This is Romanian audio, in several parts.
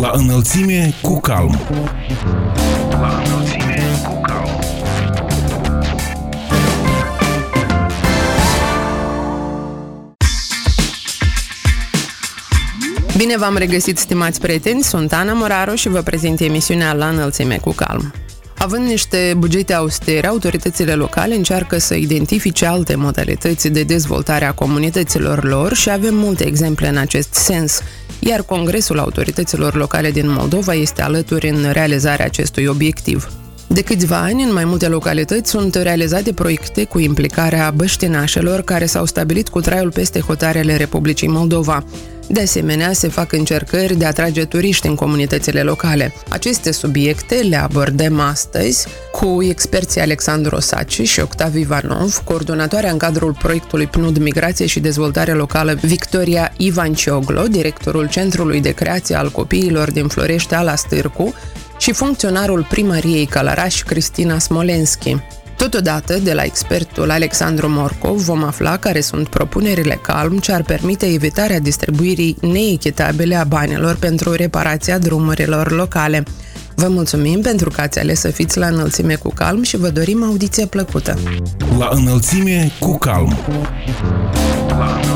La înălțime cu calm. La înălțime cu calm. Bine v-am regăsit, stimați prieteni, sunt Ana Moraru și vă prezint emisiunea La înălțime cu calm. Având niște bugete austere, autoritățile locale încearcă să identifice alte modalități de dezvoltare a comunităților lor și avem multe exemple în acest sens, iar Congresul Autorităților Locale din Moldova este alături în realizarea acestui obiectiv. De câțiva ani, în mai multe localități sunt realizate proiecte cu implicarea băștinașelor care s-au stabilit cu traiul peste hotarele Republicii Moldova. De asemenea, se fac încercări de a atrage turiști în comunitățile locale. Aceste subiecte le abordăm astăzi cu experții Alexandru Osaci și Octav Ivanov, coordonatoarea în cadrul proiectului PNUD Migrație și Dezvoltare Locală Victoria Ivan Cioglo, directorul Centrului de Creație al Copiilor din Florești Ala Stârcu și funcționarul primăriei Calaraș Cristina Smolenski. Totodată, de la expertul Alexandru Morcov, vom afla care sunt propunerile calm ce ar permite evitarea distribuirii neechitabile a banilor pentru reparația drumurilor locale. Vă mulțumim pentru că ați ales să fiți la înălțime cu calm și vă dorim audiție plăcută. La înălțime cu calm. La înălțime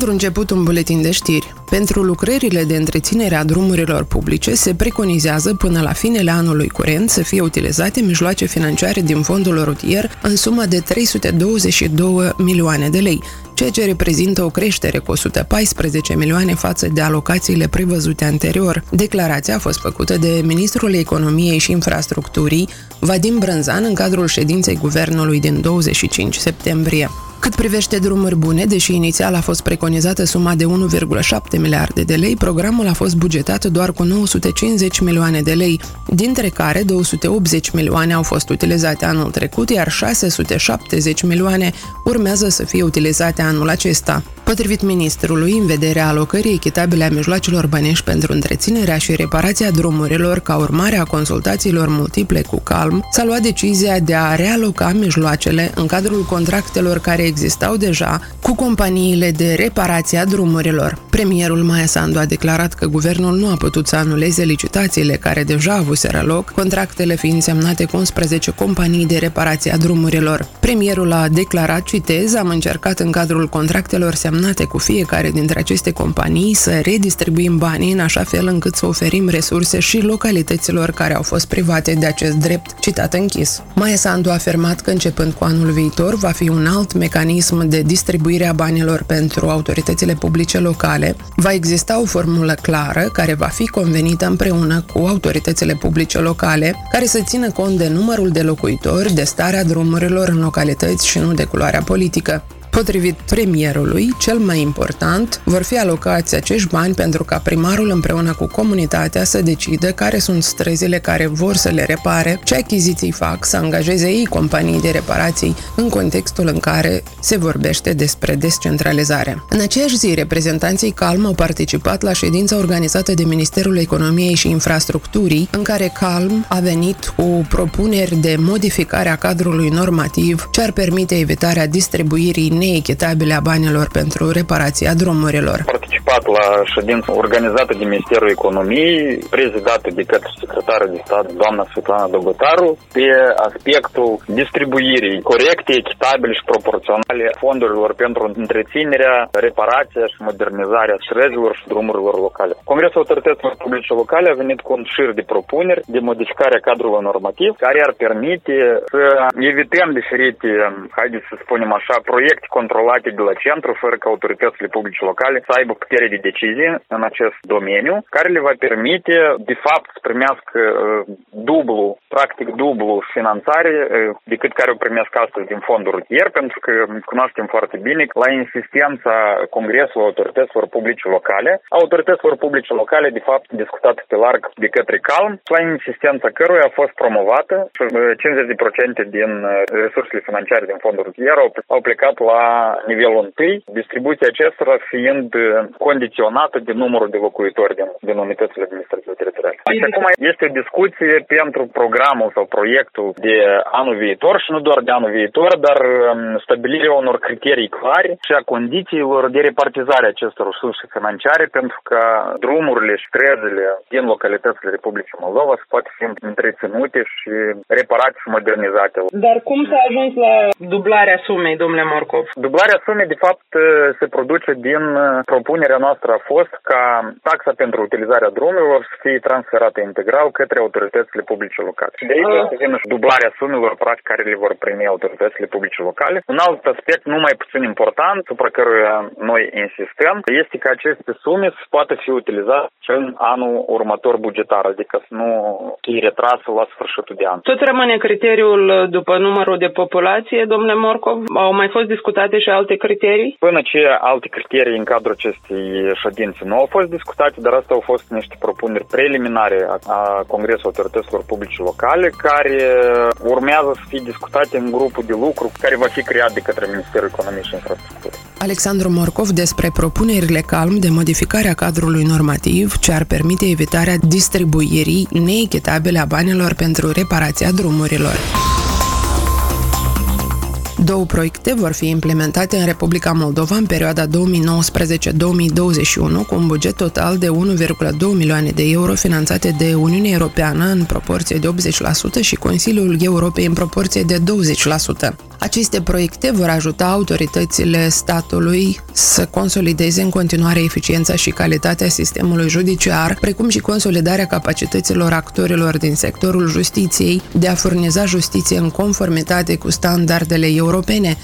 Pentru început, un buletin de știri. Pentru lucrările de întreținere a drumurilor publice se preconizează până la finele anului curent să fie utilizate mijloace financiare din fondul rutier în sumă de 322 milioane de lei, ceea ce reprezintă o creștere cu 114 milioane față de alocațiile prevăzute anterior. Declarația a fost făcută de Ministrul Economiei și Infrastructurii, Vadim Brânzan, în cadrul ședinței Guvernului din 25 septembrie. Cât privește drumuri bune, deși inițial a fost preconizată suma de 1,7 miliarde de lei, programul a fost bugetat doar cu 950 milioane de lei, dintre care 280 milioane au fost utilizate anul trecut, iar 670 milioane urmează să fie utilizate anul acesta. Potrivit ministrului, în vederea alocării echitabile a mijloacelor bănești pentru întreținerea și reparația drumurilor ca urmare a consultațiilor multiple cu calm, s-a luat decizia de a realoca mijloacele în cadrul contractelor care existau deja cu companiile de reparație a drumurilor. Premierul Maia Sandu a declarat că guvernul nu a putut să anuleze licitațiile care deja avuseră loc, contractele fiind semnate cu 11 companii de reparație a drumurilor. Premierul a declarat, citez, am încercat în cadrul contractelor semnate cu fiecare dintre aceste companii să redistribuim banii în așa fel încât să oferim resurse și localităților care au fost private de acest drept, citat închis. Maia Sandu a afirmat că începând cu anul viitor va fi un alt mecanism de distribuire a banilor pentru autoritățile publice locale, va exista o formulă clară care va fi convenită împreună cu autoritățile publice locale, care să țină cont de numărul de locuitori, de starea drumurilor în localități și nu de culoarea politică. Potrivit premierului, cel mai important, vor fi alocați acești bani pentru ca primarul împreună cu comunitatea să decidă care sunt străzile care vor să le repare, ce achiziții fac, să angajeze ei companii de reparații în contextul în care se vorbește despre descentralizare. În aceeași zi, reprezentanții Calm au participat la ședința organizată de Ministerul Economiei și Infrastructurii, în care Calm a venit cu propuneri de modificare a cadrului normativ ce ar permite evitarea distribuirii neechitabile a banilor pentru reparația drumurilor. Participat la ședință organizată de Ministerul Economiei, prezidată de către secretarul de stat, doamna Svetlana Dogotaru, pe aspectul distribuirii corecte, echitabile și proporționale fondurilor pentru întreținerea, reparația și modernizarea străzilor și drumurilor locale. Congresul Autorităților Publice Locale a venit cu un șir de propuneri de modificare a cadrului normativ care ar permite să evităm diferite, haideți să spunem așa, proiecte controlate de la centru, fără ca autoritățile publice locale să aibă putere de decizie în acest domeniu, care le va permite, de fapt, să primească uh, dublu, practic dublu finanțare uh, decât care o primesc astăzi din fonduri rutier, pentru că cunoaștem foarte bine la insistența Congresului Autorităților Publice Locale, autorităților publice locale, de fapt, discutat pe larg de către Calm, la insistența căruia a fost promovată 50% din uh, resursele financiare din fonduri rutier au, au plecat la nivelul întâi, distribuția acestora fiind uh, condiționată de numărul de locuitori din, din unitățile administrative teritoriale. Și acum este o discuție pentru programul sau proiectul de anul viitor și nu doar de anul viitor, dar um, stabilirea unor criterii clare și a condițiilor de repartizare acestor resurse financiare pentru că drumurile și străzile din localitățile Republicii Moldova să poate fi întreținute și reparate și modernizate. Dar cum s-a ajuns la dublarea sumei, domnule Morcov? Dublarea sumei, de fapt, se produce din uh, propunerea noastră a fost ca taxa pentru utilizarea drumurilor să fie transferată integral către autoritățile publice locale. Și de aici ah. să vină și dublarea sumelor practic care le vor primi autoritățile publice locale. Un alt aspect nu mai puțin important, supra căruia noi insistăm, este că aceste sume să poată fi utilizate în anul următor bugetar, adică să nu fie retrasă la sfârșitul de an. Tot rămâne criteriul după numărul de populație, domnule Morcov? Au mai fost discutate și alte criterii? Până ce alte criterii în cadrul acestei ședințe nu au fost discutate, dar asta au fost niște propuneri preliminare a Congresului Autorităților Publice Locale, care urmează să fie discutate în grupul de lucru care va fi creat de către Ministerul Economiei și Infrastructurii. Alexandru Morcov despre propunerile calm de modificare a cadrului normativ ce ar permite evitarea distribuirii neechitabile a banilor pentru reparația drumurilor. Două proiecte vor fi implementate în Republica Moldova în perioada 2019-2021 cu un buget total de 1,2 milioane de euro finanțate de Uniunea Europeană în proporție de 80% și Consiliul Europei în proporție de 20%. Aceste proiecte vor ajuta autoritățile statului să consolideze în continuare eficiența și calitatea sistemului judiciar, precum și consolidarea capacităților actorilor din sectorul justiției de a furniza justiție în conformitate cu standardele europene,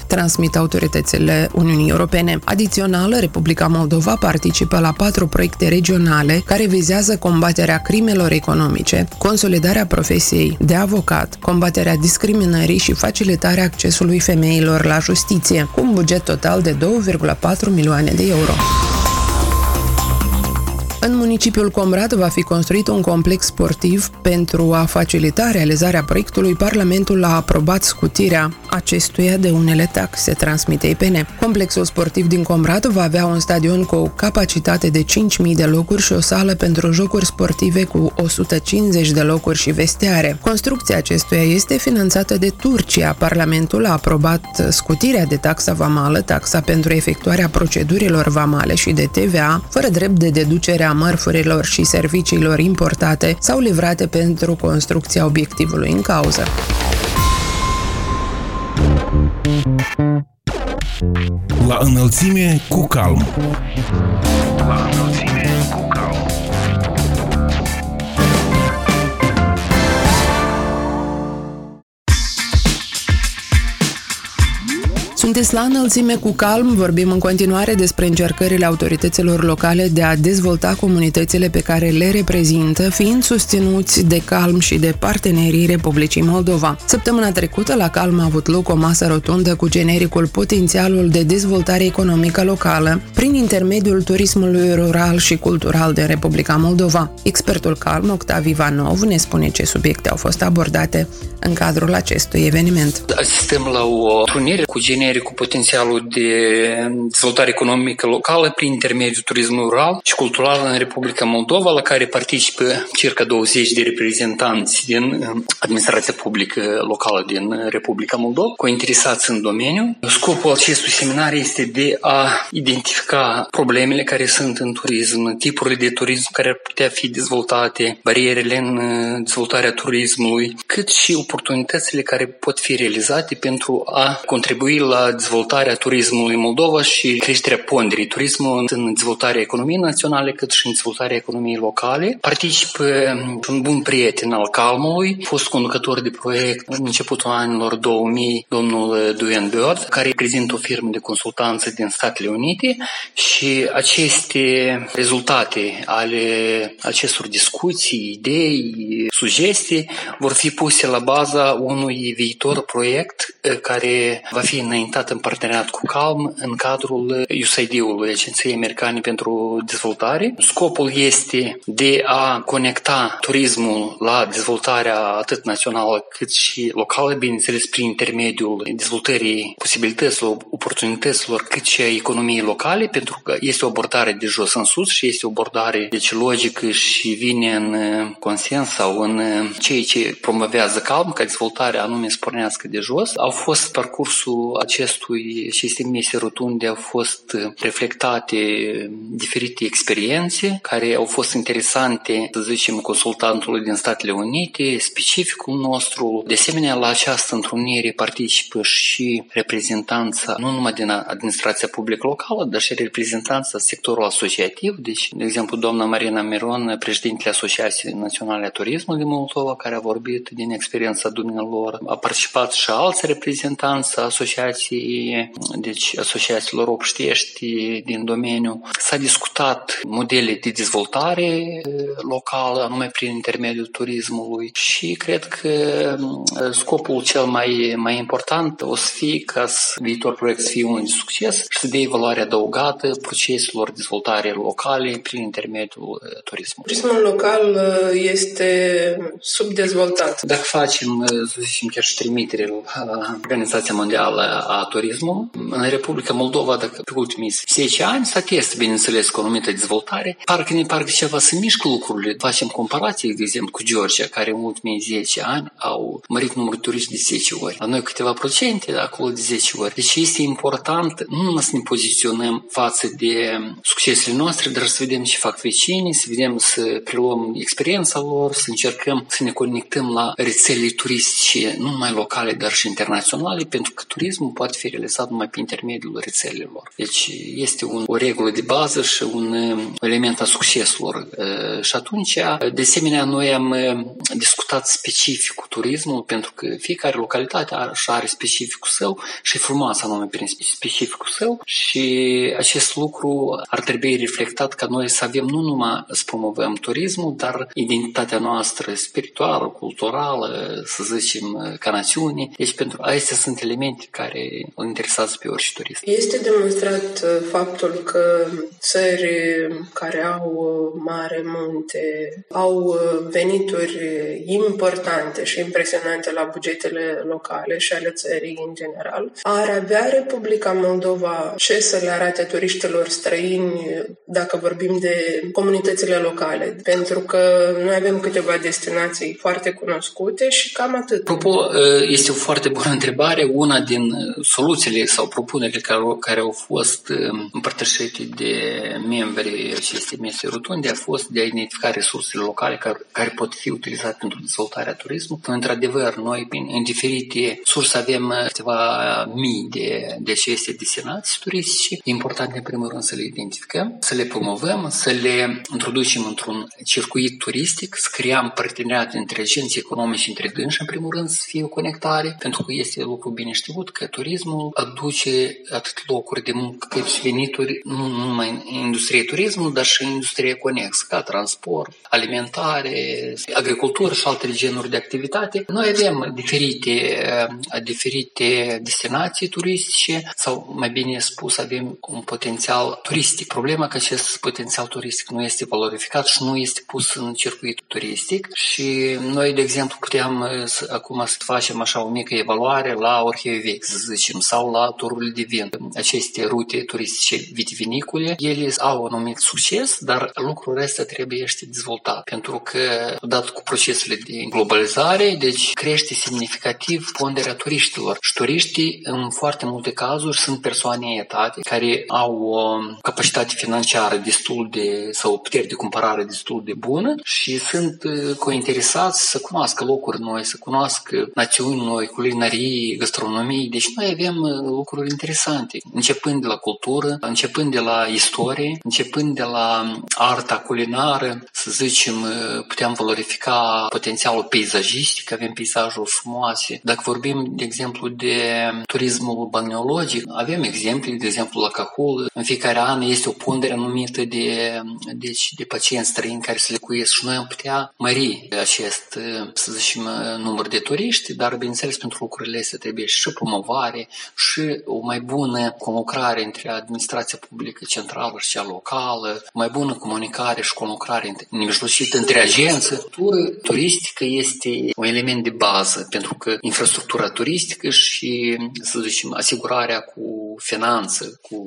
transmit autoritățile Uniunii Europene. Adițional, Republica Moldova participă la patru proiecte regionale care vizează combaterea crimelor economice, consolidarea profesiei de avocat, combaterea discriminării și facilitarea accesului accesului femeilor la justiție, cu un buget total de 2,4 milioane de euro. În municipiul Comrat va fi construit un complex sportiv pentru a facilita realizarea proiectului. Parlamentul a aprobat scutirea acestuia de unele taxe, transmite IPN. Complexul sportiv din Comrat va avea un stadion cu o capacitate de 5.000 de locuri și o sală pentru jocuri sportive cu 150 de locuri și vestiare. Construcția acestuia este finanțată de Turcia. Parlamentul a aprobat scutirea de taxa vamală, taxa pentru efectuarea procedurilor vamale și de TVA, fără drept de deducere a mărfurilor și serviciilor importate sau livrate pentru construcția obiectivului în cauză. La înălțime cu calm. La înălțime Sunteți la înălțime cu calm, vorbim în continuare despre încercările autorităților locale de a dezvolta comunitățile pe care le reprezintă, fiind susținuți de calm și de partenerii Republicii Moldova. Săptămâna trecută, la calm a avut loc o masă rotundă cu genericul Potențialul de dezvoltare economică locală prin intermediul turismului rural și cultural de Republica Moldova. Expertul calm, Octav Ivanov, ne spune ce subiecte au fost abordate în cadrul acestui eveniment. Asistăm la o trunire cu generic tineri cu potențialul de dezvoltare economică locală prin intermediul turismului rural și cultural în Republica Moldova, la care participă circa 20 de reprezentanți din uh, administrația publică locală din Republica Moldova, cu interesați în domeniu. Scopul acestui seminar este de a identifica problemele care sunt în turism, tipurile de turism care ar putea fi dezvoltate, barierele în uh, dezvoltarea turismului, cât și oportunitățile care pot fi realizate pentru a contribui la dezvoltarea turismului Moldova și creșterea ponderii turismului în dezvoltarea economiei naționale, cât și în dezvoltarea economiei locale. Participă un bun prieten al Calmului, fost conducător de proiect în începutul anilor 2000, domnul Duan Bird, care reprezintă o firmă de consultanță din Statele Unite și aceste rezultate ale acestor discuții, idei, sugestii vor fi puse la baza unui viitor proiect care va fi înaintat în parteneriat cu Calm în cadrul USAID-ului, Agenției Americane pentru Dezvoltare. Scopul este de a conecta turismul la dezvoltarea atât națională cât și locală, bineînțeles prin intermediul dezvoltării posibilităților, oportunităților, cât și a economiei locale, pentru că este o abordare de jos în sus și este o abordare deci logică și vine în consens sau în ceea ce promovează calm, ca dezvoltarea anume spornească de jos. Au fost parcursul acestui sistem mese rotunde, au fost reflectate diferite experiențe care au fost interesante, să zicem, consultantului din Statele Unite, specificul nostru. De asemenea, la această întrunire participă și reprezentanța nu numai din administrația publică locală, dar și reprezentanța sectorului asociativ. Deci, de exemplu, doamna Marina Miron, președintele Asociației Naționale a Turismului din Moldova, care a vorbit din experiența dumnealor. A participat și alți reprezentanți asociației, deci asociațiilor obștiești din domeniu. S-a discutat modele de dezvoltare locală, anume prin intermediul turismului și cred că scopul cel mai, mai important o să fie ca viitor proiect să fie unul de succes și să dea valoare adăugată proceselor de dezvoltare locale prin intermediul turismului. Turismul local este subdezvoltat. Dacă facem, să zicem, chiar și trimitere la Organizația Mondială a Turismului, în Republica Moldova, dacă pe ultimii 10 ani s-a testat, bineînțeles, cu o anumită dezvoltare, parcă ne parcă ceva să mișcă lucrurile. Facem comparații, de exemplu, cu Georgia, care în ultimii 10 ani au mărit numărul turiști de 10 ori. La noi câteva procente, acolo de 10 ori. Deci este important nu numai să ne poziționăm față de succesele noastre, dar să vedem ce fac vecinii, să vedem să preluăm experiența lor, să încercăm să ne conectăm la rețele turistice, nu numai locale, dar și internaționale, pentru că turismul poate fi realizat numai prin intermediul rețelelor. Deci este un, o regulă de bază și un element a succeselor. Și atunci, de asemenea, noi am discutat specific cu turismul, pentru că fiecare localitate are, are specificul său și e frumoasă anume prin specificul său și acest lucru ar trebui reflectat ca noi să avem nu numai să promovăm turismul, dar identitatea noastră spirituală, culturală, să zicem, ca națiune. Deci pentru acestea sunt elemente care îl interesează pe orice turist. Este demonstrat uh, faptul că țări care au uh, mare munte au uh, venituri importante și impresionante la bugetele locale și ale țării în general. Ar avea Republica Moldova ce să le arate turiștilor străini dacă vorbim de comunitățile locale? Pentru că noi avem câteva destinații foarte cunoscute și cam atât. Apropo, este o foarte bună întrebare. Una din soluțiile sau propunerile care, care au fost împărtășite de membrii acestei mese rotunde a fost de a identifica resursele locale care, care pot fi utilizate pentru dezvoltarea turismului. Într-adevăr, noi în diferite surse avem câteva mii de, de aceste destinații turistice. E important, în primul rând, să le identificăm, să le promovăm, să le introducem într-un circuit turistic, să creăm parteneriate între agenții economici între dânși, în primul rând, să fie o conectare, pentru că este lucru bine știut că turismul aduce atât locuri de muncă cât și venituri, nu numai în industria turismului, dar și în industria conexă, ca transport, alimentare, agricultură și alte genuri de activitate. Noi avem diferite, diferite destinații turistice sau, mai bine spus, avem un potențial turistic. Problema că acest potențial turistic nu este valorificat și nu este pus în circuitul turistic și noi, de exemplu, puteam acum să facem așa o mică evaluare la Orhei Vechi, să zicem, sau la tururile de vin. Aceste rute turistice vitivinicule, ele au un anumit succes, dar lucrul ăsta trebuie să dezvoltat. Pentru că, odată cu procesele de globalizare, deci crește semnificativ ponderea turiștilor. Și turiștii, în foarte multe cazuri, sunt persoane etate care au o capacitate financiară destul de, sau o putere de cumpărare destul de bună și sunt uh, cointeresați să cunoască locuri noi, să cunoască națiuni noi, culinarii, gastronomii. Deci noi avem uh, lucruri interesante, începând de la cultură, începând de la istorie, începând de la arta culinară, să zicem, uh, puteam valorifica potențialul peisajistic, avem peisajuri frumoase. Dacă vorbim, de exemplu, de turismul balneologic, avem exemple, de exemplu, la Cahul, în fiecare an este o pondere anumită de, deci, de pacienți străini care se lecuiesc și noi am putea mări acest, să zicem, număr de turiști, dar, bineînțeles, pentru lucrurile lucrurile astea trebuie și promovare și o mai bună conlucrare între administrația publică centrală și cea locală, mai bună comunicare și conlucrare nemijlocită între agențe. Turistică este un element de bază, pentru că infrastructura turistică și, să zicem, asigurarea cu finanță, cu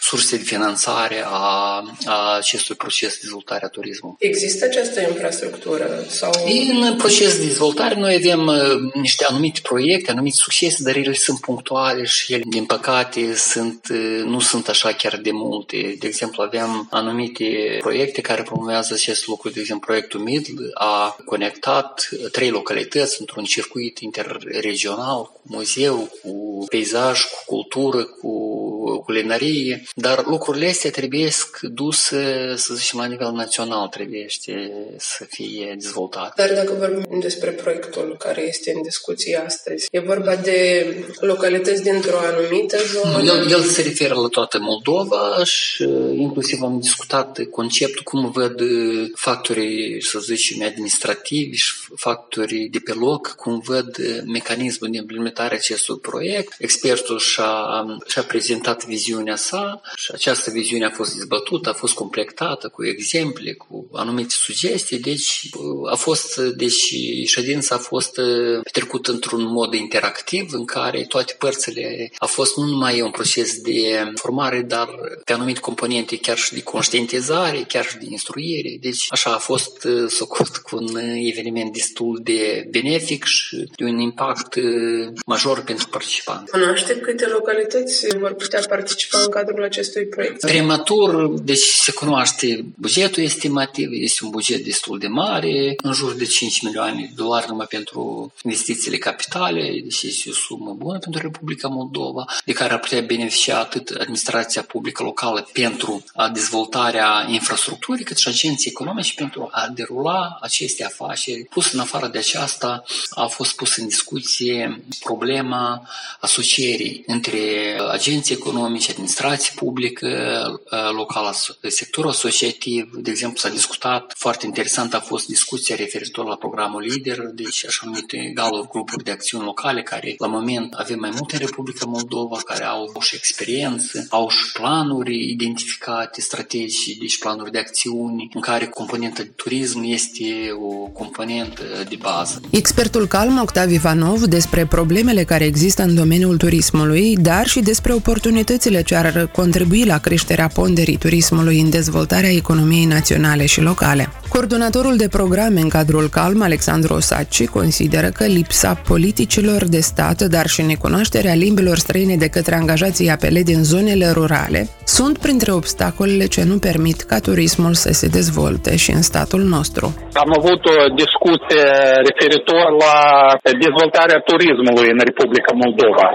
surse de finanțare a, a acestui proces de dezvoltare a turismului. Există această infrastructură? Sau... În proces de dezvoltare noi avem uh, niște anumite proiecte, anumite succese, dar ele sunt punctuale și ele, din păcate, sunt, uh, nu sunt așa chiar de multe. De exemplu, avem anumite proiecte care promovează acest lucru. De exemplu, proiectul MIDL a conectat trei localități într-un circuit interregional cu muzeu, cu peisaj, cu cultură, cu culinarie, dar lucrurile astea trebuie duse, să zicem, la nivel național, trebuie să fie dezvoltate. Dar dacă vorbim despre proiectul care este în discuție astăzi, e vorba de localități dintr-o anumită zonă? El, el se referă la toată Moldova și inclusiv am discutat conceptul cum văd factorii, să zicem, administrativi și factorii de pe loc, cum văd mecanismul de implementare acestui proiect. Expertul și-a, și-a prezentat viziunea sa și această viziune a fost dezbătută, a fost completată cu exemple, cu anumite sugestii, deci a fost, deci ședința a fost petrecută într-un mod interactiv în care toate părțile a fost nu numai un proces de formare, dar pe anumite componente chiar și de conștientizare, chiar și de instruire. Deci așa a fost socot cu un eveniment destul de benefic și de un impact major pentru participanți. Cunoaște câte localități vor putea participa în cadrul acestui proiect? Prematur, deci se cunoaște bugetul estimativ, este un buget destul de mare, în jur de 5 milioane de dolari numai pentru investițiile capitale, deci este o sumă bună pentru Republica Moldova, de care ar putea beneficia atât administrația publică locală pentru dezvoltarea infrastructurii, cât și agenții economici pentru a derula aceste afaceri. Pus în afară de aceasta a fost pus în discuție problema asocierii între agenții economici, administrație publică locală, sectorul asociativ. De exemplu, s-a discutat, foarte interesant a fost discuția referitor la programul LIDER, deci așa numite galuri, grupuri de acțiuni locale, care la moment avem mai multe în Republica Moldova, care au și experiență, au și planuri identificate, strategii, deci planuri de acțiuni, în care componenta de turism este o componentă de bază. Expertul Calm Octav Ivanov despre problemele care există în domeniul turismului, dar și despre oportunitățile ce ar contribui la creșterea ponderii turismului în dezvoltarea economiei naționale și locale. Coordonatorul de programe în cadrul Calm, Alexandru Osaci, consideră că lipsa politicilor de stat, dar și necunoașterea limbilor străine de către angajații apele din zonele rurale, sunt printre obstacolele ce nu permit ca turismul să se dezvolte și în statul nostru. Am avut o discuție referitor la dezvoltarea turismului în Republica Moldova.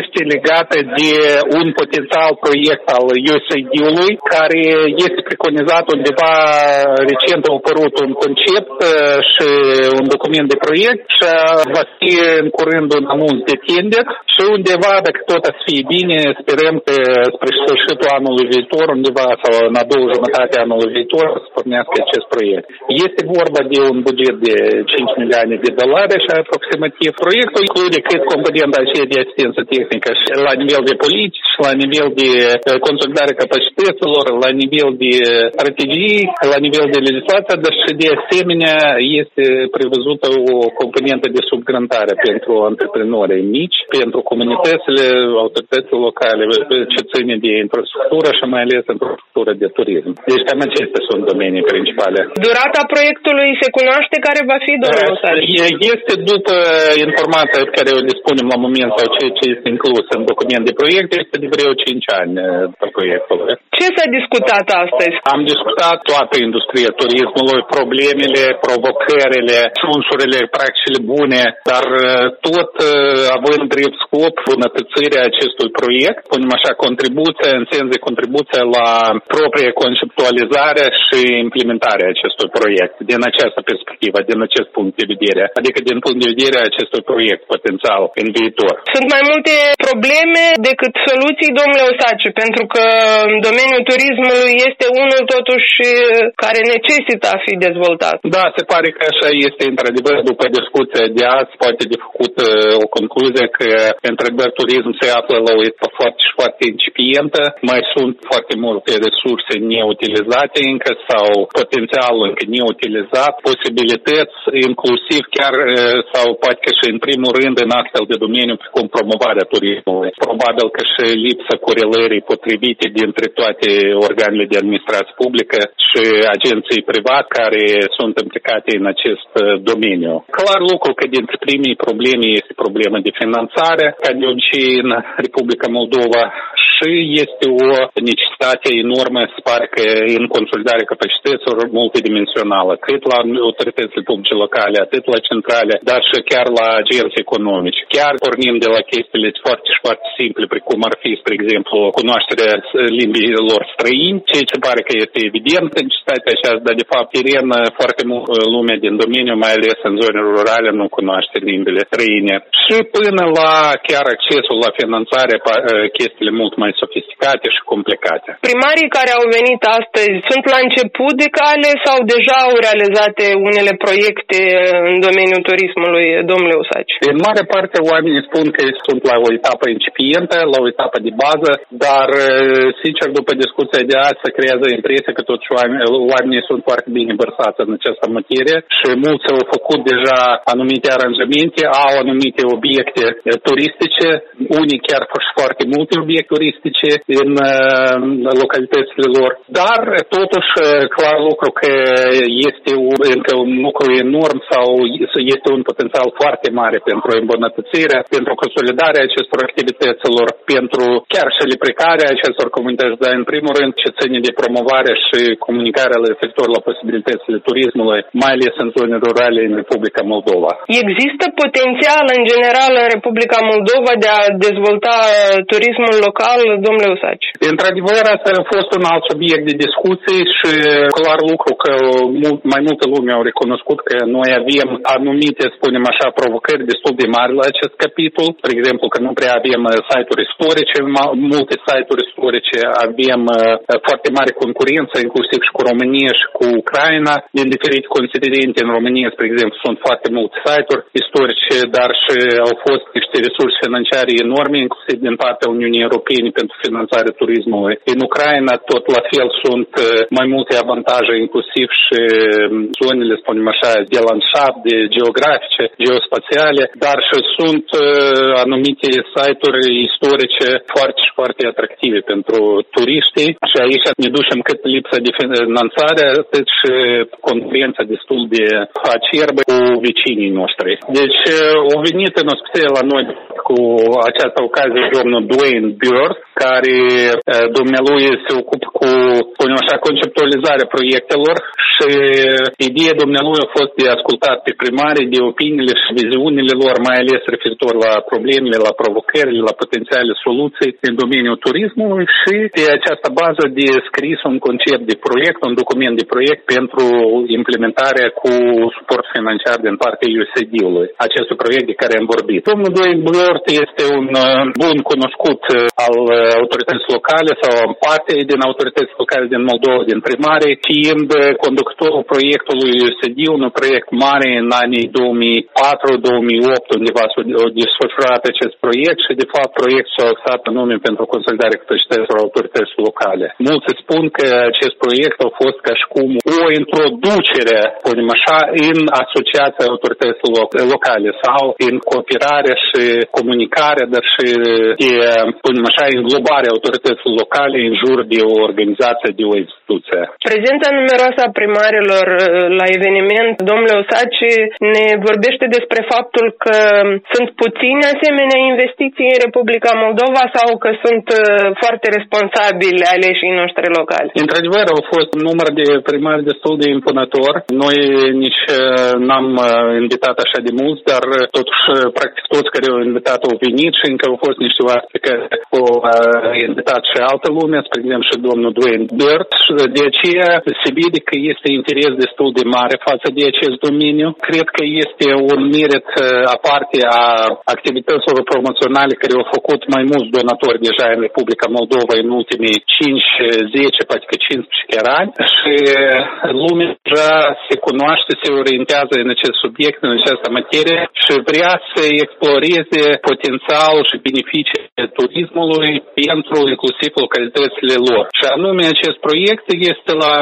Este legată de un potențial proiect al USAID-ului care este preconizat undeva recent a apărut un concept uh, și un document de proiect și va fi în curând un anunț de tender și undeva, dacă tot să fie bine, sperăm că spre sfârșitul anului viitor, undeva sau în a doua jumătate a anului viitor, să pornească acest proiect. Este vorba de un buget de 5 milioane de dolari și aproximativ proiectul include cât componenta aceea de asistență tehnică și la nivel de politici, la nivel de uh, consolidare capacităților, la nivel de strategii, la nivel de legislație, dar și de asemenea este prevăzută o componentă de subgrantare pentru antreprenorii mici, pentru comunitățile, autoritățile locale, ce ține de infrastructură și mai ales infrastructură de turism. Deci cam acestea sunt domenii principale. Durata proiectului se cunoaște care va fi, domnul da, Este după informația pe care o dispunem la moment sau ce, ce este inclus în document de proiect, este de vreo 5 ani pe proiectul. Ce s-a discutat astăzi? Am discutat toată industria turismului, problemele, provocările, șunșurile, practicile bune, dar tot având drept scop bunătățirea acestui proiect, punem așa contribuția, în sens de contribuție la propria conceptualizare și implementarea acestui proiect, din această perspectivă, din acest punct de vedere, adică din punct de vedere acestui proiect potențial în viitor. Sunt mai multe probleme decât soluții, domnule Osace, pentru că în domeniul domeniul turismului este unul totuși care necesită a fi dezvoltat. Da, se pare că așa este într-adevăr după discuția de azi, poate de făcut o concluzie că într-adevăr turism se află la o etapă foarte și foarte incipientă, mai sunt foarte multe resurse neutilizate încă sau potențial încă neutilizat, posibilități inclusiv chiar sau poate că și în primul rând în astfel de domeniu precum promovarea turismului. Probabil că și lipsa corelării potrivite dintre toate organele de administrație publică și agenții private care sunt implicate în acest domeniu. Clar lucru că dintre primii probleme este problema de finanțare, ca de obicei în Republica Moldova și este o necesitate enormă, se pare că în consolidarea capacităților multidimensională, cât la autoritățile publice locale, atât la centrale, dar și chiar la agenții economici. Chiar pornim de la chestiile foarte și foarte simple, precum ar fi, spre exemplu, cunoașterea limbilor străini, ceea ce pare că este evident necesitatea aceasta, dar de fapt teren foarte mult lume din domeniu, mai ales în zone rurale, nu cunoaște limbile străine. Și până la chiar accesul la finanțare, chestiile mult mai sofisticate și complicate. Primarii care au venit astăzi sunt la început de cale sau deja au realizate unele proiecte în domeniul turismului, domnule Usaci? În mare parte oamenii spun că sunt la o etapă incipientă, la o etapă de bază, dar sincer după discuția de azi se creează impresia că toți oamenii sunt foarte bine vărsați în această materie și mulți au făcut deja anumite aranjamente, au anumite obiecte turistice, unii chiar foarte multe obiecte turistice în localitățile lor, dar totuși clar lucru că este încă un lucru enorm sau este un potențial foarte mare pentru îmbunătățirea, pentru consolidarea acestor activităților, pentru chiar și precarea acestor comunități, dar în primul rând ce ține de promovare și comunicarea referitor la posibilitățile turismului, mai ales în zone rurale în Republica Moldova. Există potențial în general în Republica Moldova de a dezvolta turismul local, domnule Usaci? Într-adevăr, asta a fost un alt subiect de discuții și clar lucru că mai multă lume au recunoscut că noi avem anumite, spunem așa, provocări destul de mari la acest capitol. De exemplu, că nu prea avem site-uri istorice, multe site-uri istorice, avem foarte mare concurență, inclusiv și cu România și cu Ucraina. Din diferite considerente în România, spre exemplu, sunt foarte multe site-uri istorice, dar și au fost niște resurse financiare enorme, inclusiv din partea Uniunii Europene pentru finanțarea turismului. În Ucraina tot la fel sunt mai multe avantaje, inclusiv și zonele, spunem așa, de landșaft, de geografice, geospațiale, dar și sunt anumite site-uri istorice foarte și foarte atractive pentru turiștii și aici ne ducem cât lipsa de finanțare, atât și concurența destul de acerbă cu vecinii noștri. Deci au venit în ospiție la noi cu această ocazie domnul Dwayne Burr, care dumnealui se ocupă cu, spunem așa, conceptualizarea proiectelor și ideea dumnealui a fost de ascultat pe primari, de opiniile și viziunile lor, mai ales referitor la problemele, la provocările, la potențiale soluții în domeniul turismului și pe această bază de scris un concept de proiect, un document de proiect pentru implementarea cu suport financiar din partea USAID-ului, acestui proiect de care am vorbit. Domnul Dwayne Blurt este un bun cunoscut al autorității locale sau parte din autorități locale din Moldova, din primare, fiind conductorul proiectului USAID, un proiect mare în anii 2004-2008, undeva s-a desfășurat acest proiect și, de fapt, proiectul s-a axat anume pentru consolidarea capacităților autorității locale. Mulți spun că acest proiect a fost ca și cum o introducere, spunem așa, în asociația autorităților locale sau în cooperare și comunicare, dar și de, spunem așa, înglobarea autorităților locale în jur de o organizație, de o instituție. Prezența numeroasă a primarilor la eveniment, domnule Osaci, ne vorbește despre faptul că sunt puține asemenea investiții în Republica Moldova sau că sunt foarte responsabili aleșii noștri locali? Într-adevăr, au fost un număr de primari destul de impunător. Noi nici n-am invitat așa de mulți, dar totuși, practic, toți care au invitat au venit și încă au fost niște oaspeți care au a invitat și altă lume, spre exemplu și domnul Dwayne Burt. De aceea se vede că este interes destul de mare față de acest domeniu. Cred că este un merit aparte a activităților promoționale care au făcut mai mulți donatori deja în Republica Moldova în ultimii 5, 10, poate că 15 chiar ani și lumea deja se cunoaște, se orientează în acest subiect, în această materie și vrea să exploreze potențial și beneficiile turismului pentru inclusiv localitățile lor. Și anume acest proiect este la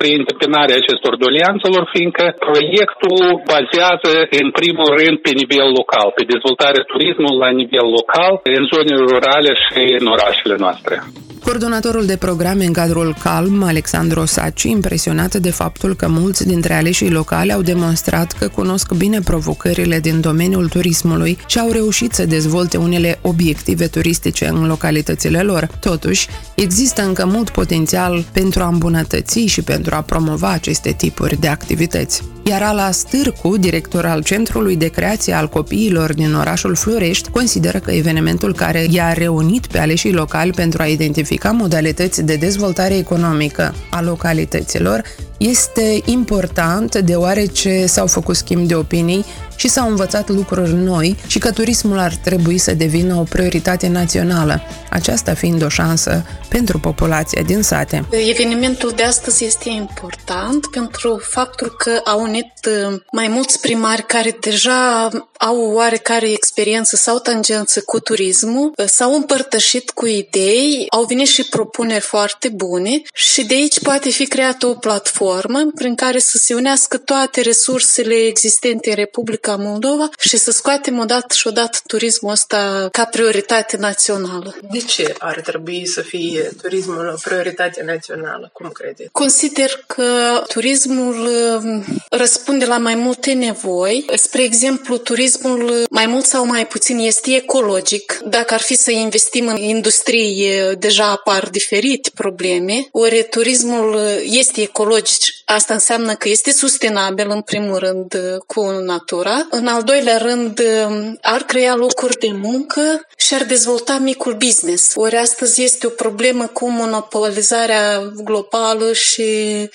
preîntâmpinarea acestor doleanțelor, fiindcă proiectul bazează în primul rând pe nivel local, pe dezvoltarea turismului la nivel local, în zonele rurale și în orașele noastre. Coordonatorul de programe în cadrul CALM, Alexandru Saci, impresionat de faptul că mulți dintre aleșii locali au demonstrat că cunosc bine provocările din domeniul turismului și au reușit să dezvolte unele obiective turistice în localitățile lor. Totuși, există încă mult potențial pentru a îmbunătăți și pentru a promova aceste tipuri de activități. Iar Ala Stârcu, director al Centrului de Creație al Copiilor din orașul Florești, consideră că evenimentul care i-a reunit pe aleșii locali pentru a identifica modalități de dezvoltare economică a localităților este important deoarece s-au făcut schimb de opinii și s-au învățat lucruri noi și că turismul ar trebui să devină o prioritate națională, aceasta fiind o șansă pentru populația din sate. Evenimentul de astăzi este important pentru faptul că au unit uh, mai mulți primari care deja au oarecare experiență sau tangență cu turismul, uh, s-au împărtășit cu idei, au venit și propuneri foarte bune și de aici poate fi creată o platformă prin care să se unească toate resursele existente în Republica Moldova și să scoatem odată și odată turismul ăsta ca prioritate națională. De ce ar trebui să fie turismul o prioritate națională? Cum credeți? Consider că turismul um, răspunde la mai multe nevoi. Spre exemplu, turismul mai mult sau mai puțin este ecologic. Dacă ar fi să investim în industrie, deja apar diferite probleme. Ori turismul este ecologic, asta înseamnă că este sustenabil în primul rând cu natura. În al doilea rând, um, ar crea locuri de muncă și ar dezvolta micul business. Ori astăzi este o problemă cu monopolizarea globală și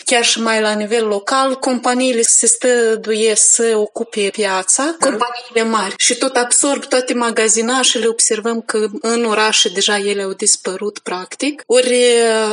chiar și mai la nivel local, companiile se stăduie să ocupe piața, companiile mari și tot absorb toate magazinașele, observăm că în orașe deja ele au dispărut practic. Ori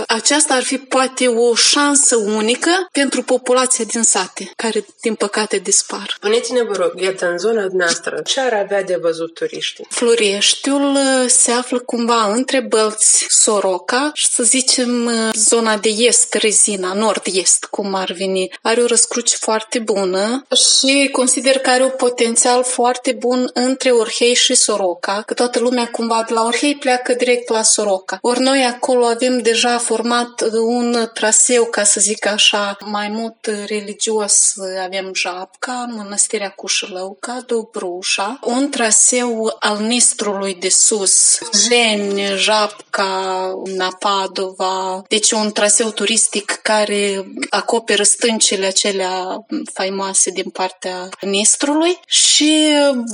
aceasta ar fi poate o șansă unică pentru populația din sate, care din păcate dispar. Spuneți-ne, vă rog, iată, în zona noastră, ce ar avea de văzut turiștii? Floreștiul se află cumva între Bălți, Soroca și să zicem zona de est, Rezina, nord-est, cum ar veni. Are o răscruce foarte bună și consider că are un potențial foarte bun între Orhei și Soroca, că toată lumea cumva de la Orhei pleacă direct la Soroca. Ori noi acolo avem deja format un traseu, ca să zic așa, mai mult religios. Avem Japca, Mănăstirea Cușălăuca, Dobrușa, un traseu al Nistrului de sus, Jeni, Japca, Napadova, deci un traseu turistic care acoperă stâncile acelea faimoase din partea Nistrului. Și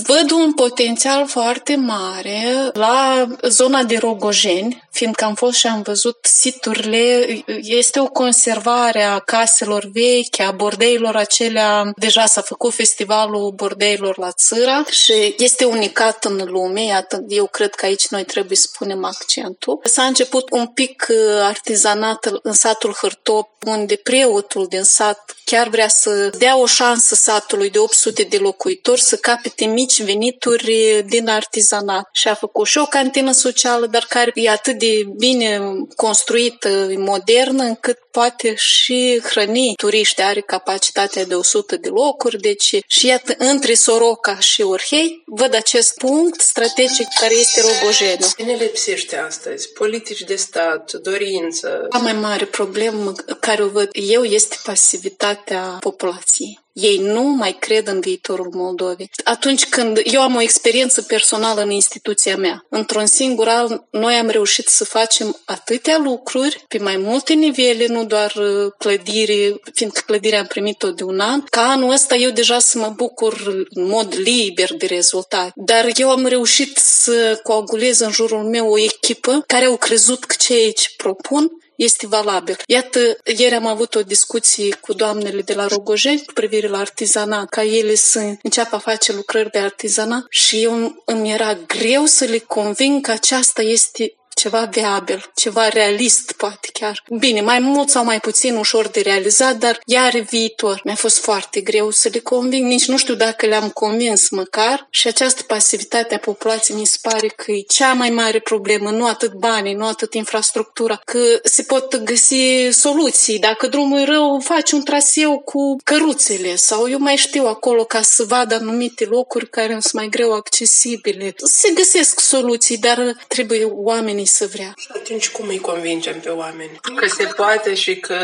văd un potențial foarte mare la zona de Rogojeni, fiindcă am fost și am văzut siturile, este o conservare a caselor vechi, a bordeilor acelea, deja s-a făcut festivalul bordeilor la Țâra și este unicat în lume, iată, eu cred că aici noi trebuie să punem accentul. S-a început un pic uh, artizanat în satul Hârtop, unde preotul din sat chiar vrea să dea o șansă satului de 800 de locuitori să capete mici venituri din artizanat. Și a făcut și o cantină socială, dar care e atât de bine construită, modernă, încât poate și hrăni turiști, are capacitatea de 100 de locuri, deci și iată, între Soroca și Orhei, văd acest punct strategic care este Rogojeniu. Ce ne lipsește astăzi? Politici de stat, dorință? Cea mai mare problemă care o văd eu este pasivitatea populației. Ei nu mai cred în viitorul Moldovei. Atunci când eu am o experiență personală în instituția mea, într-un singur an, noi am reușit să facem atâtea lucruri pe mai multe nivele, nu doar uh, clădire, fiindcă clădirea am primit-o de un an, ca anul ăsta eu deja să mă bucur în mod liber de rezultat. Dar eu am reușit să coagulez în jurul meu o echipă care au crezut că ceea ce propun este valabil. Iată, ieri am avut o discuție cu doamnele de la Rogojeni cu privire la artizanat, ca ele să înceapă a face lucrări de artizanat și eu îmi era greu să le conving că aceasta este ceva viabil, ceva realist, poate chiar. Bine, mai mult sau mai puțin ușor de realizat, dar ea are viitor. Mi-a fost foarte greu să le conving, nici nu știu dacă le-am convins măcar și această pasivitate a populației mi se pare că e cea mai mare problemă, nu atât banii, nu atât infrastructura, că se pot găsi soluții. Dacă drumul e rău, faci un traseu cu căruțele sau eu mai știu acolo ca să vadă anumite locuri care sunt mai greu accesibile. Se găsesc soluții, dar trebuie oamenii să vrea. Și atunci cum îi convingem pe oameni? Că se poate și că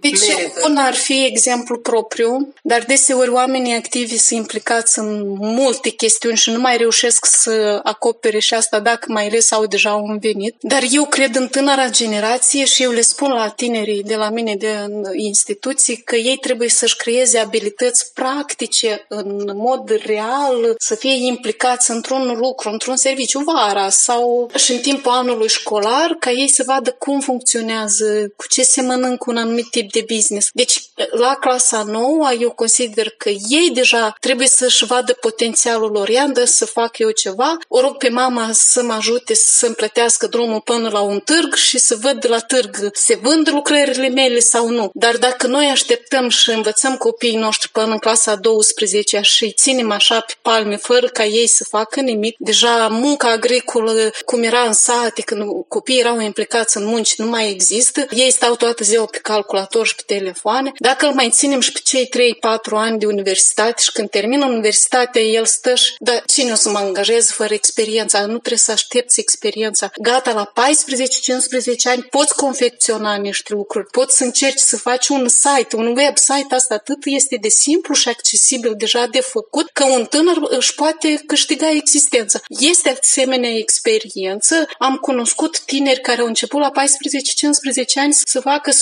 deci, merită. un ar fi exemplu propriu, dar deseori oamenii activi sunt implicați în multe chestiuni și nu mai reușesc să acopere și asta dacă mai ales au deja un venit. Dar eu cred în tânăra generație și eu le spun la tinerii de la mine de în instituții că ei trebuie să-și creeze abilități practice în mod real, să fie implicați într-un lucru, într-un serviciu vara sau și în timpul anului școlar ca ei să vadă cum funcționează, cu ce se mănâncă un anumit tip de business. Deci, la clasa nouă, eu consider că ei deja trebuie să-și vadă potențialul lor. Ia să fac eu ceva, o rog pe mama să mă ajute să-mi plătească drumul până la un târg și să văd de la târg se vând lucrările mele sau nu. Dar dacă noi așteptăm și învățăm copiii noștri până în clasa 12 și îi ținem așa pe palme fără ca ei să facă nimic, deja munca agricolă, cum era în sate, când copiii erau implicați în munci, nu mai există. Ei stau toată ziua pe calculator și pe telefoane. Dacă îl mai ținem și pe cei 3-4 ani de universitate și când termină universitatea, el stă și, dar cine o să mă angajeze fără experiența? Nu trebuie să aștepți experiența. Gata, la 14-15 ani poți confecționa niște lucruri, poți să încerci să faci un site, un website, asta atât este de simplu și accesibil deja de făcut, că un tânăr își poate câștiga existența. Este asemenea experiență. Am cunoscut tineri care au început la 14-15 ani să facă 100-200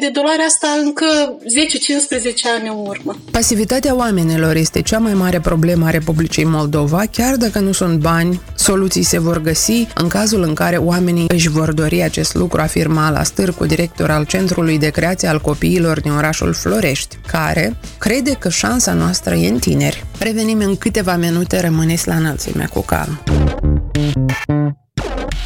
de dolari, asta încă 10-15 ani în urmă. Pasivitatea oamenilor este cea mai mare problemă a Republicii Moldova, chiar dacă nu sunt bani, soluții se vor găsi în cazul în care oamenii își vor dori acest lucru, afirma la Stârcu, director al Centrului de Creație al Copiilor din orașul Florești, care crede că șansa noastră e în tineri. Revenim în câteva minute, rămâneți la înălțime cu calm.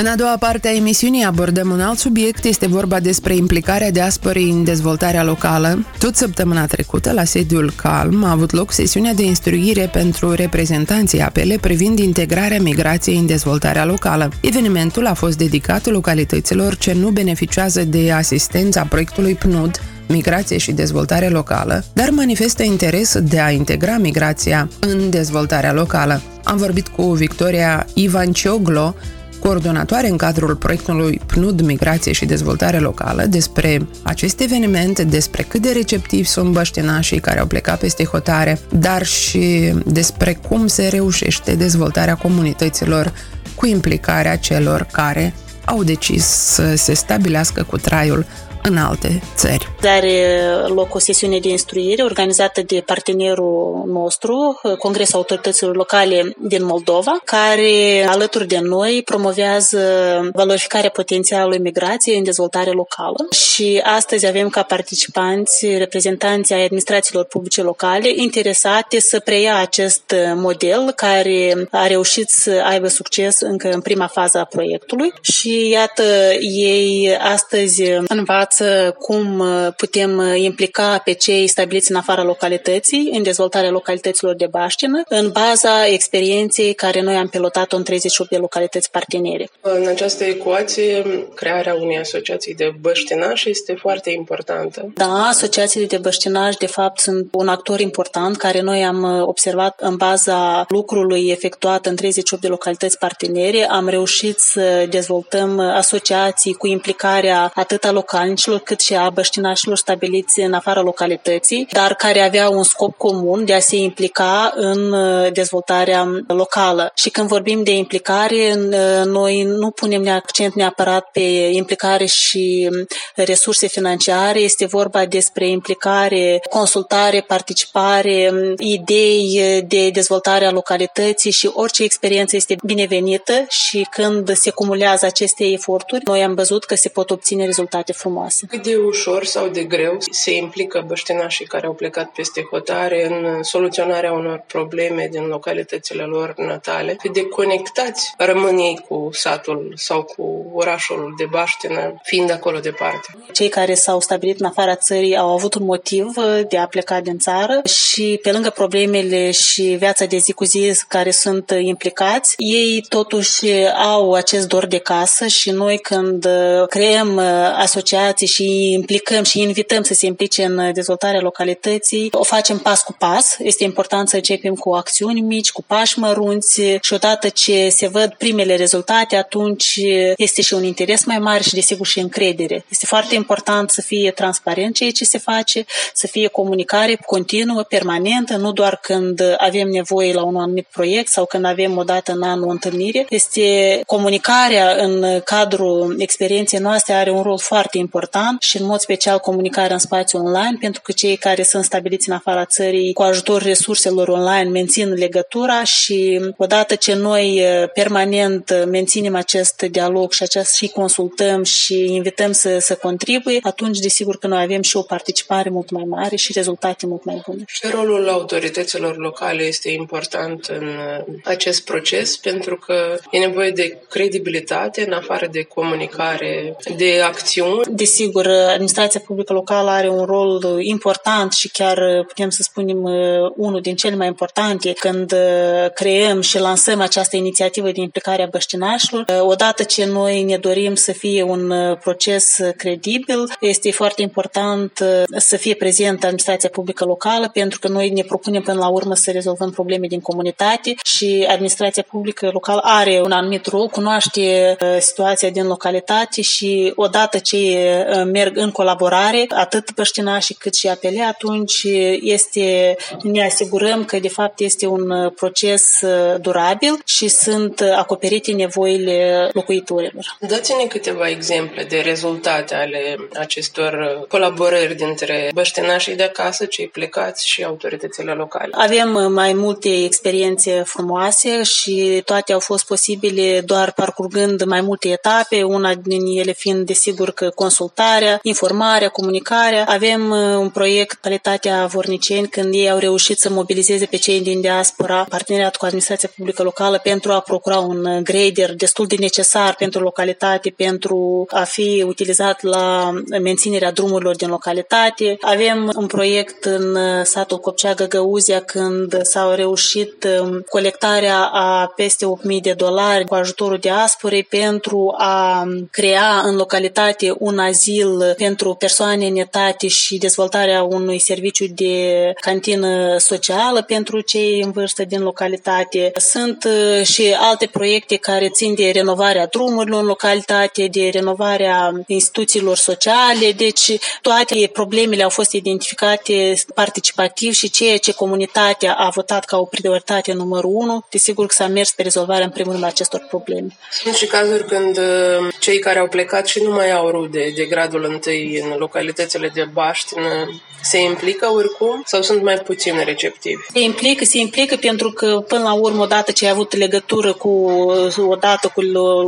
În a doua parte a emisiunii abordăm un alt subiect, este vorba despre implicarea diasporii în dezvoltarea locală. Tot săptămâna trecută, la sediul Calm, a avut loc sesiunea de instruire pentru reprezentanții apele privind integrarea migrației în dezvoltarea locală. Evenimentul a fost dedicat localităților ce nu beneficiază de asistența proiectului PNUD, migrație și dezvoltare locală, dar manifestă interes de a integra migrația în dezvoltarea locală. Am vorbit cu Victoria Ivan Cioglo, coordonatoare în cadrul proiectului PNUD Migrație și Dezvoltare Locală despre acest eveniment, despre cât de receptivi sunt băștinașii care au plecat peste hotare, dar și despre cum se reușește dezvoltarea comunităților cu implicarea celor care au decis să se stabilească cu traiul în alte țări. Are loc o sesiune de instruire organizată de partenerul nostru, Congresul Autorităților Locale din Moldova, care alături de noi promovează valorificarea potențialului migrației în dezvoltare locală. Și astăzi avem ca participanți reprezentanții ai administrațiilor publice locale interesate să preia acest model care a reușit să aibă succes încă în prima fază a proiectului și iată ei astăzi învață învață cum putem implica pe cei stabiliți în afara localității, în dezvoltarea localităților de baștină, în baza experienței care noi am pilotat-o în 38 de localități partenere. În această ecuație, crearea unei asociații de băștinaș este foarte importantă. Da, asociațiile de băștinaș, de fapt, sunt un actor important care noi am observat în baza lucrului efectuat în 38 de localități partenere. Am reușit să dezvoltăm asociații cu implicarea atât a localnicilor cât și a băștinașilor stabiliți în afara localității, dar care aveau un scop comun de a se implica în dezvoltarea locală. Și când vorbim de implicare, noi nu punem accent neapărat pe implicare și resurse financiare, este vorba despre implicare, consultare, participare, idei de dezvoltare a localității și orice experiență este binevenită și când se cumulează aceste eforturi, noi am văzut că se pot obține rezultate frumoase. Cât de ușor sau de greu se implică băștinașii care au plecat peste hotare în soluționarea unor probleme din localitățile lor natale, cât de conectați rămân ei cu satul sau cu orașul de baștină, fiind acolo departe. Cei care s-au stabilit în afara țării au avut un motiv de a pleca din țară și pe lângă problemele și viața de zi cu zi care sunt implicați, ei totuși au acest dor de casă și noi când creăm asociații și implicăm și invităm să se implice în dezvoltarea localității, o facem pas cu pas. Este important să începem cu acțiuni mici, cu pași mărunți și odată ce se văd primele rezultate, atunci este și un interes mai mare și desigur și încredere. Este foarte important să fie transparent ceea ce se face, să fie comunicare continuă, permanentă, nu doar când avem nevoie la un anumit proiect sau când avem o dată în an o întâlnire. Este comunicarea în cadrul experienței noastre are un rol foarte important și în mod special comunicarea în spațiu online, pentru că cei care sunt stabiliți în afara țării cu ajutorul resurselor online mențin legătura și odată ce noi permanent menținem acest dialog și acest și consultăm și invităm să, să contribuie, atunci desigur că noi avem și o participare mult mai mare și rezultate mult mai bune. Și rolul autorităților locale este important în uh, acest proces pentru că e nevoie de credibilitate în afară de comunicare, de acțiuni. Desigur, administrația publică locală are un rol important și chiar putem să spunem uh, unul din cele mai importante când uh, creăm și lansăm această inițiativă de implicare a băștinașilor. Odată ce noi ne dorim să fie un proces credibil, este foarte important să fie prezentă administrația publică locală pentru că noi ne propunem până la urmă să rezolvăm probleme din comunitate și administrația publică locală are un anumit rol, cunoaște uh, situația din localitate și odată ce uh, merg în colaborare, atât păștinașii cât și apele, atunci este, ne asigurăm că de fapt este un uh, proces durabil și sunt acoperite nevoile locuitorilor. Dați-ne câteva exemple de rezultate ale acestor colaborări dintre băștinașii de acasă, cei plecați și autoritățile locale. Avem mai multe experiențe frumoase și toate au fost posibile doar parcurgând mai multe etape, una din ele fiind desigur că consultarea, informarea, comunicarea. Avem uh, un proiect Calitatea Vorniceni când ei au reușit să mobilizeze pe cei din diaspora parteneriat cu administrația publică locală pentru a procura un grader destul de necesar pentru localitate, pentru a fi utilizat la menținerea drumurilor din localitate. Avem un proiect în uh, satul Copcea Găgăuzia când s-au reușit um, colectarea a peste 8.000 de dolari cu ajutorul diasporei pentru a um, crea în localitate un azil pentru persoane netate și dezvoltarea unui serviciu de cantină socială pentru cei în vârstă din localitate. Sunt uh, și alte proiecte care țin de renovarea drumurilor în localitate, de renovarea instituțiilor sociale, deci toate problemele au fost identificate participativ și ceea ce comunitatea a votat ca o prioritate numărul unu, desigur că s-a mers pe rezolvarea în primul rând acestor probleme. Sunt și cazuri când uh, cei care au plecat și nu mai au rude de gradul întâi în localitățile de baștină se implică oricum sau sunt mai puțin receptivi? Se implică, se implică pentru că până la urmă, odată ce ai avut legătură cu odată cu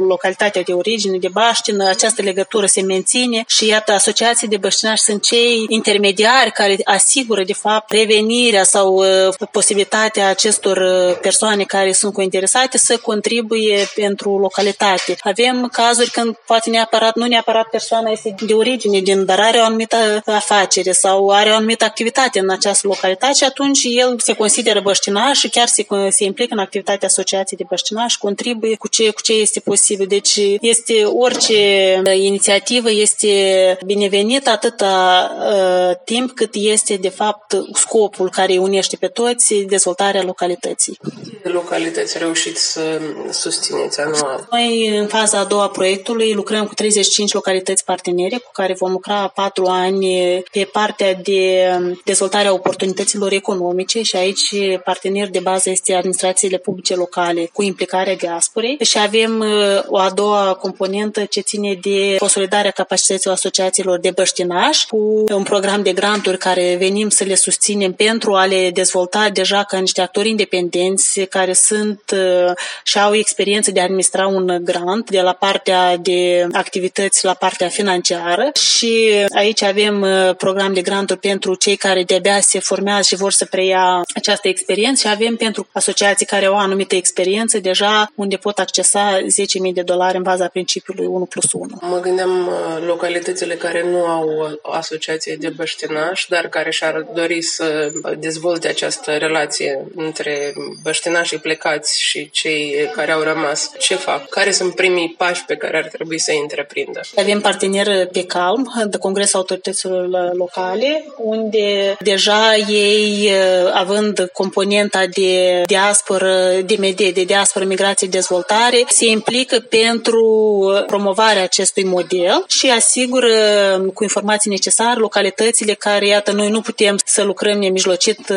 localitatea de origine, de baștină, această legătură se menține și iată, asociații de băștinași sunt cei intermediari care asigură de fapt revenirea sau uh, posibilitatea acestor uh, persoane care sunt cointeresate să contribuie pentru localitate. Avem cazuri când poate neapărat, nu neapărat persoana este este de origine din, dar are o anumită afacere sau are o anumită activitate în această localitate și atunci el se consideră băștinaș și chiar se, se implică în activitatea asociației de băștinaș, contribuie cu ce, cu ce este posibil. Deci este orice inițiativă este binevenită atâta uh, timp cât este de fapt scopul care unește pe toți dezvoltarea localității. Localități reușiți să susțineți anual? Noi în faza a doua proiectului lucrăm cu 35 localități partenere cu care vom lucra patru ani pe partea de dezvoltare a oportunităților economice și aici partener de bază este administrațiile publice locale cu implicarea diasporei. Și avem uh, o a doua componentă ce ține de consolidarea capacității asociațiilor de băștinași cu un program de granturi care venim să le susținem pentru a le dezvolta deja ca niște actori independenți care sunt uh, și au experiență de a administra un grant de la partea de activități la partea financiară și aici avem uh, program de granturi pentru cei care de-abia se formează și vor să preia această experiență și avem pentru asociații care au o anumită experiență deja unde pot accesa 10.000 de dolari în baza principiului 1 plus 1. Mă gândeam uh, localitățile care nu au o asociație de băștinași, dar care și-ar dori să dezvolte această relație între băștinașii plecați și cei care au rămas. Ce fac? Care sunt primii pași pe care ar trebui să îi întreprindă? Avem partener pe Calm, de Congresul Autorităților Locale, unde deja ei, având componenta de diasporă, de medie, de diasporă, migrație, dezvoltare, se implică pentru promovarea acestui model și asigură cu informații necesare localitățile care, iată, noi nu putem să lucrăm nemijlocit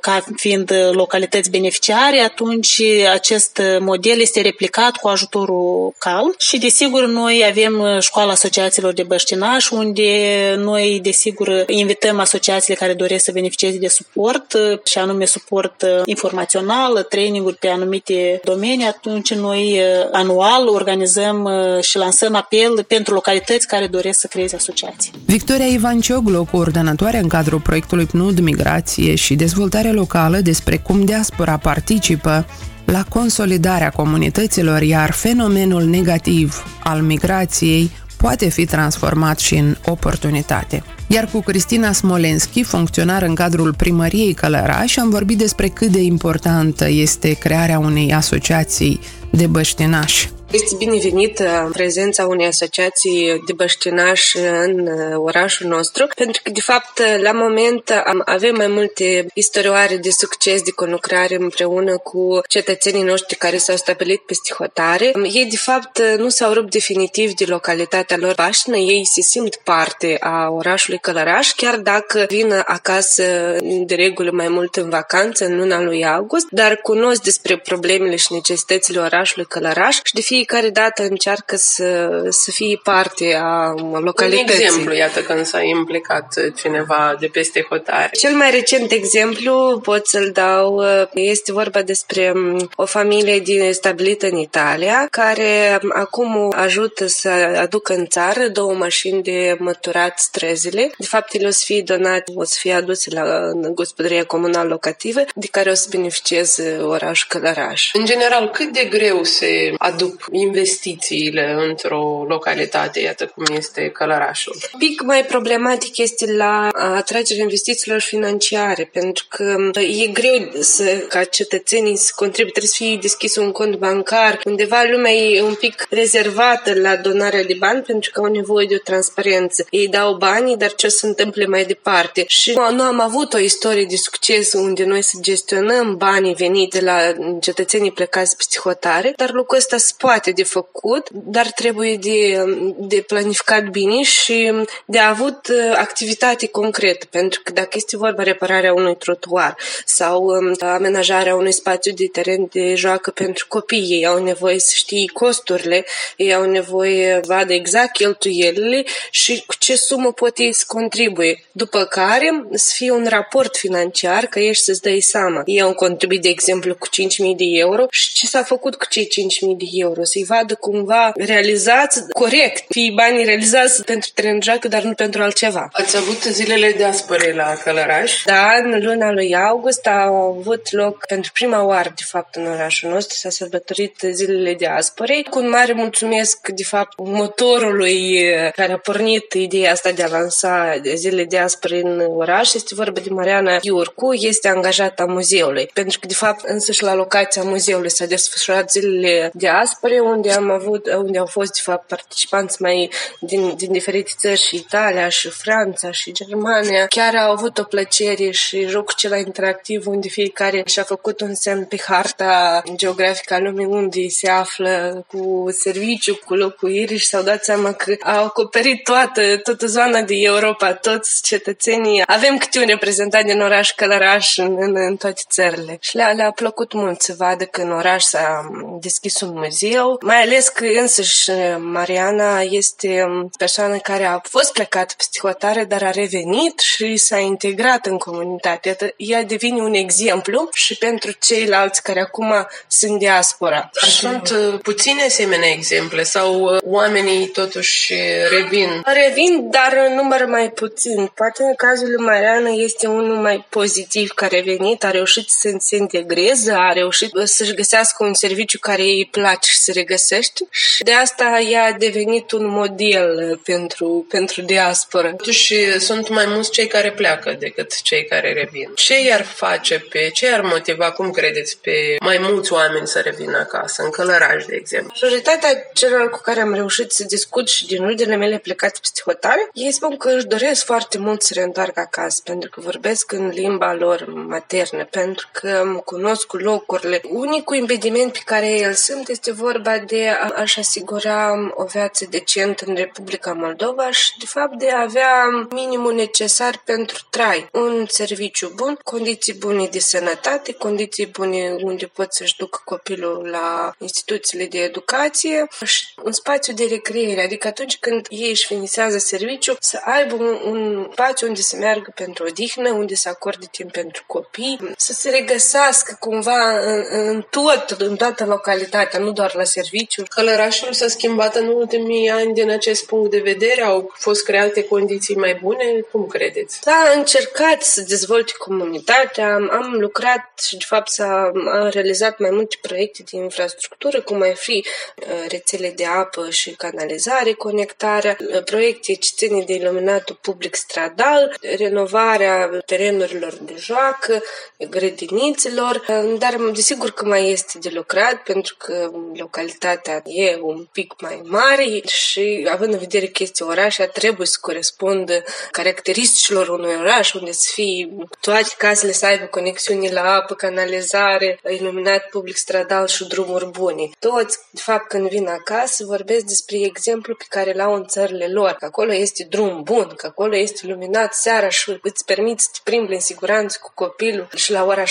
ca fiind localități beneficiare, atunci acest model este replicat cu ajutorul CAL și, desigur, noi avem școala asociațiilor de băștinași, unde noi, desigur, invităm asociațiile care doresc să beneficieze de suport și anume suport informațional, traininguri pe anumite domenii, atunci noi anual organizăm și lansăm apel pentru localități care doresc să creeze asociații. Victoria Ivancioglu, coordonatoare în cadrul proiectului PNUD Migrație și Dezvoltare Locală despre cum diaspora participă la consolidarea comunităților, iar fenomenul negativ al migrației poate fi transformat și în oportunitate. Iar cu Cristina Smolenski, funcționar în cadrul primăriei Călăraș, am vorbit despre cât de importantă este crearea unei asociații de băștinași. Este binevenită prezența unei asociații de băștinași în uh, orașul nostru, pentru că, de fapt, la moment avem mai multe istorioare de succes de conlucrare împreună cu cetățenii noștri care s-au stabilit peste hotare. Ei, de fapt, nu s-au rupt definitiv de localitatea lor bașnă, ei se simt parte a orașului Călăraș, chiar dacă vin acasă de regulă mai mult în vacanță, în luna lui august, dar cunosc despre problemele și necesitățile orașului Călăraș și de fiecare dată încearcă să, să fie parte a localității. Un exemplu, iată, când s-a implicat cineva de peste hotare. Cel mai recent exemplu pot să-l dau, este vorba despre o familie din, stabilită în Italia, care acum ajută să aducă în țară două mașini de măturat străzile. De fapt, ele o să fie donate, o să fie aduse la gospodăria comunală locativă, de care o să beneficieze orașul Călăraș. În general, cât de greu se aduc investițiile într-o localitate, iată cum este Călărașul? Un pic mai problematic este la atragerea investițiilor financiare, pentru că e greu să, ca cetățenii să contribuie, trebuie să fie deschis un cont bancar. Undeva lumea e un pic rezervată la donarea de bani pentru că au nevoie de o transparență. Ei dau banii, dar ce se întâmple mai departe? Și nu am avut o istorie de succes unde noi să gestionăm banii veniți de la cetățenii plecați pe psihotare, dar lucrul ăsta se poate de făcut, dar trebuie de, de planificat bine și de avut uh, activitate concretă, pentru că dacă este vorba repararea unui trotuar sau um, amenajarea unui spațiu de teren de joacă pentru copii, ei au nevoie să știe costurile, ei au nevoie să vadă exact cheltuielile și cu ce sumă pot ei să contribuie. După care să fie un raport financiar că ești să-ți dai seama. Ei au contribuit, de exemplu, cu 5.000 de euro și ce s-a făcut cu cei 5.000 de euro să-i vadă cumva realizați corect, fii banii realizați pentru teren joacă, dar nu pentru altceva. Ați avut zilele de aspăre la Călăraș? Da, în luna lui august au avut loc pentru prima oară, de fapt, în orașul nostru, s-a sărbătorit zilele de aspăre. Cu un mare mulțumesc, de fapt, motorului care a pornit ideea asta de a lansa zilele de aspăre în oraș. Este vorba de Mariana Iurcu, este angajată a muzeului. Pentru că, de fapt, însăși la locația muzeului s-a desfășurat zilele de aspăre, unde am avut, unde au fost, de fapt, participanți mai din, din diferite țări și Italia și Franța și Germania. Chiar au avut o plăcere și jocul cel interactiv unde fiecare și-a făcut un semn pe harta geografică a lumii unde se află cu serviciu, cu locuiri și s-au dat seama că au acoperit toată, toată zona de Europa, toți cetățenii. Avem câte un reprezentant din oraș Călăraș în, în, în toate țările. Și le-a, le-a plăcut mult să vadă că în oraș s-a deschis un muzeu, mai ales că însăși Mariana este persoană care a fost plecată peste hotare, dar a revenit și s-a integrat în comunitate. Ea devine un exemplu și pentru ceilalți care acum sunt diaspora. Dar sunt uh, puține asemenea exemple sau uh, oamenii totuși revin? Revin, dar în număr mai puțin. Poate în cazul lui Mariana este unul mai pozitiv care a venit, a reușit să se integreze, a reușit să-și găsească un serviciu care îi place și se regăsește și de asta ea a devenit un model pentru, pentru diaspora. Totuși sunt mai mulți cei care pleacă decât cei care revin. Ce i-ar face pe, ce i-ar motiva, cum credeți, pe mai mulți oameni să revină acasă, în Călăraș, de exemplu? Majoritatea celor cu care am reușit să discut și din rudele mele plecate peste hotare, ei spun că își doresc foarte mult să reîntoarcă acasă, pentru că vorbesc în limba lor maternă, pentru că cunosc locurile. Unicul impediment pe care el sunt este vorba de a-și asigura o viață decentă în Republica Moldova și, de fapt, de a avea minimul necesar pentru trai. Un serviciu bun, condiții bune de sănătate, condiții bune unde pot să-și ducă copilul la instituțiile de educație și un spațiu de recreere, adică atunci când ei își finisează serviciu, să aibă un, un spațiu unde să meargă pentru odihnă, unde să acorde timp pentru copii, să se regăsească cumva în, în tot, în toată localitatea, nu doar la serviciu. Călărașul s-a schimbat în ultimii ani din acest punct de vedere? Au fost create condiții mai bune? Cum credeți? Da, a încercat să dezvolte comunitatea, am, am lucrat și de fapt s-a realizat mai multe proiecte de infrastructură, cum ar fi uh, rețele de apă și canalizare, conectarea, uh, proiecte ce ține de iluminatul public stradal, renovarea terenurilor de joacă, grădiniților, uh, dar desigur că mai este de lucrat pentru că localitatea e un pic mai mare și având în vedere că este oraș, trebuie să corespundă caracteristicilor unui oraș unde să fie toate casele să aibă conexiuni la apă, canalizare, iluminat public stradal și drumuri bune. Toți, de fapt, când vin acasă, vorbesc despre exemplu pe care l-au în țările lor, că acolo este drum bun, că acolo este iluminat seara și îți permiți să te plimbi în siguranță cu copilul și la ora 6-7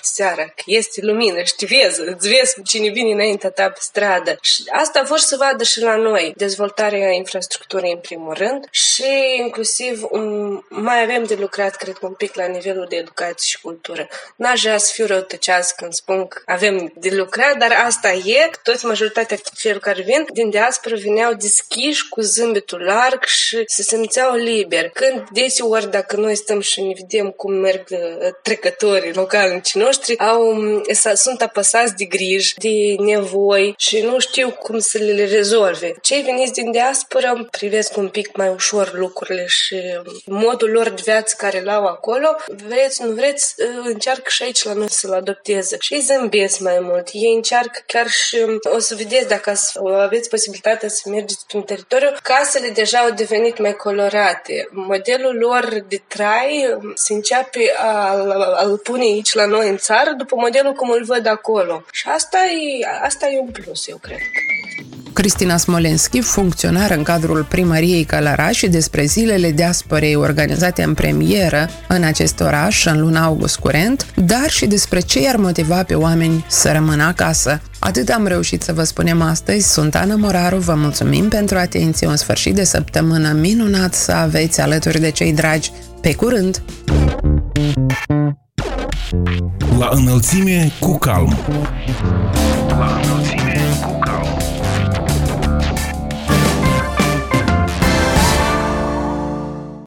seara, că este lumină și te vezi, îți vezi cine vine înaintea ta pe stradă. Și asta vor să vadă și la noi, dezvoltarea infrastructurii în primul rând și inclusiv um, mai avem de lucrat, cred că un pic la nivelul de educație și cultură. N-aș vrea să fiu răutăceasă când spun că avem de lucrat, dar asta e. Toți majoritatea celor care vin din diaspora vineau deschiși cu zâmbetul larg și se simțeau liber. Când deseori, dacă noi stăm și ne vedem cum merg uh, trecătorii localnici noștri, au, um, sunt apăsați de griji, de nevoi și nu știu cum să le rezolve. Cei veniți din diaspora privesc un pic mai ușor lucrurile și modul lor de viață care l-au acolo, vreți, nu vreți, uh, încearcă și aici la noi să-l adopteze. Și ei zâmbesc mai mult. Ei încearcă chiar și o să vedeți dacă aveți posibilitatea să mergeți prin teritoriu, casele deja au devenit mai colorate. Modelul lor de trai se începe a, l pune aici la noi în țară după modelul cum îl văd acolo. Și asta e, asta e un plus, eu cred. Cristina Smolenski, funcționar în cadrul primăriei Călăraș și despre zilele diasporei organizate în premieră în acest oraș în luna august curent, dar și despre ce i-ar motiva pe oameni să rămână acasă. Atât am reușit să vă spunem astăzi. Sunt Ana Moraru, vă mulțumim pentru atenție, un sfârșit de săptămână minunat să aveți alături de cei dragi. Pe curând! La înălțime cu calm. La înălțime.